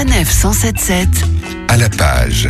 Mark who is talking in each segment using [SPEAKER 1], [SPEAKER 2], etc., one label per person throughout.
[SPEAKER 1] Sanef 177
[SPEAKER 2] à la page.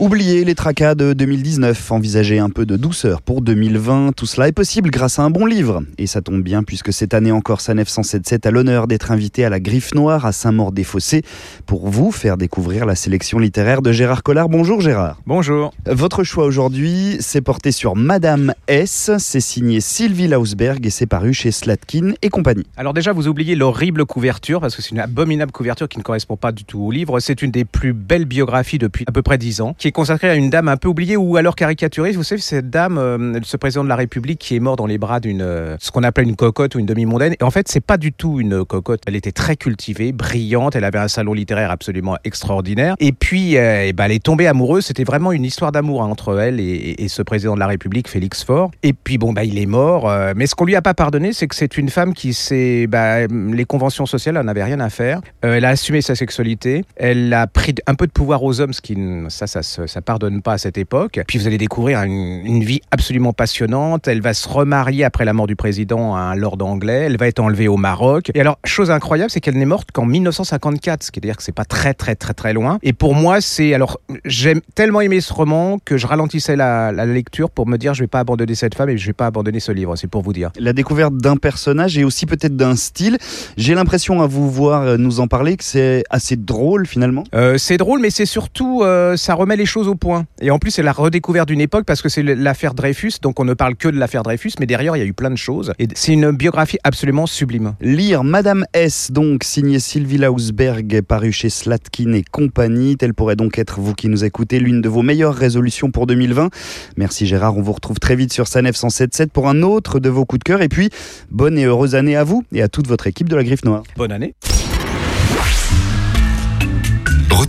[SPEAKER 3] Oubliez les tracas de 2019, envisagez un peu de douceur pour 2020. Tout cela est possible grâce à un bon livre. Et ça tombe bien puisque cette année encore, Sanef 177 a l'honneur d'être invité à la Griffe Noire à Saint-Maur-des-Fossés pour vous faire découvrir la sélection littéraire de Gérard Collard. Bonjour Gérard.
[SPEAKER 4] Bonjour.
[SPEAKER 3] Votre choix aujourd'hui, c'est porté sur Madame S. C'est signé Sylvie Lausberg et c'est paru chez Slatkin et compagnie.
[SPEAKER 4] Alors déjà, vous oubliez l'horrible couverture parce que c'est une abominable couverture qui ne correspond pas du tout au livre. C'est une des plus belles biographies depuis à peu près dix ans, qui est consacrée à une dame un peu oubliée ou alors caricaturée. Vous savez, cette dame, euh, ce président de la République qui est mort dans les bras d'une, euh, ce qu'on appelle une cocotte ou une demi-mondaine. Et en fait, c'est pas du tout une cocotte. Elle était très cultivée, brillante. Elle avait un salon littéraire absolument extraordinaire. Et puis, euh, eh ben, elle est tombée amoureuse. C'était vraiment une histoire d'amour hein, entre elle et, ce président de la République, Félix Faure. Et puis, bon, bah, il est mort. euh, mais ce qu'on lui a pas pardonné, c'est que c'est une femme qui s'est, bah, les conventions sociales, elle n'avait rien à faire. Elle a assumé sa sexualité. Elle a pris un peu de pouvoir aux hommes, ce qui, ça, ça, ça, ça pardonne pas à cette époque. Puis vous allez découvrir une, une, vie absolument passionnante. Elle va se remarier après la mort du président à un lord anglais. Elle va être enlevée au Maroc. Et alors, chose incroyable, c'est qu'elle n'est morte qu'en 1954, ce qui veut dire que c'est pas très, très, très, très loin. Et pour moi, c'est alors, j'aime tellement aimé ce roman que je ralentissais la, la, lecture pour me dire, je vais pas abandonner cette femme et je vais pas abandonner ce livre. C'est pour vous dire.
[SPEAKER 3] La découverte d'un personnage et aussi peut-être d'un style. J'ai l'impression à vous voir nous en parler que c'est assez drôle finalement.
[SPEAKER 4] Euh, c'est drôle, mais c'est surtout, euh, ça remet les choses au point. Et en plus, c'est la redécouverte d'une époque parce que c'est l'affaire Dreyfus, donc on ne parle que de l'affaire Dreyfus, mais derrière, il y a eu plein de choses. Et c'est une biographie absolument sublime.
[SPEAKER 3] Lire Madame S, donc signé Sylvie Lausberg, paru chez Slatkin et compagnie. Telle pourrait donc être, vous qui nous écoutez, l'une de vos meilleures résolutions pour 2020. Merci Gérard, on vous retrouve très vite sur Sanef 177 pour un autre de vos coups de cœur. Et puis, bonne et heureuse année à vous et à toute votre équipe de la Griffe Noire.
[SPEAKER 4] Bonne année.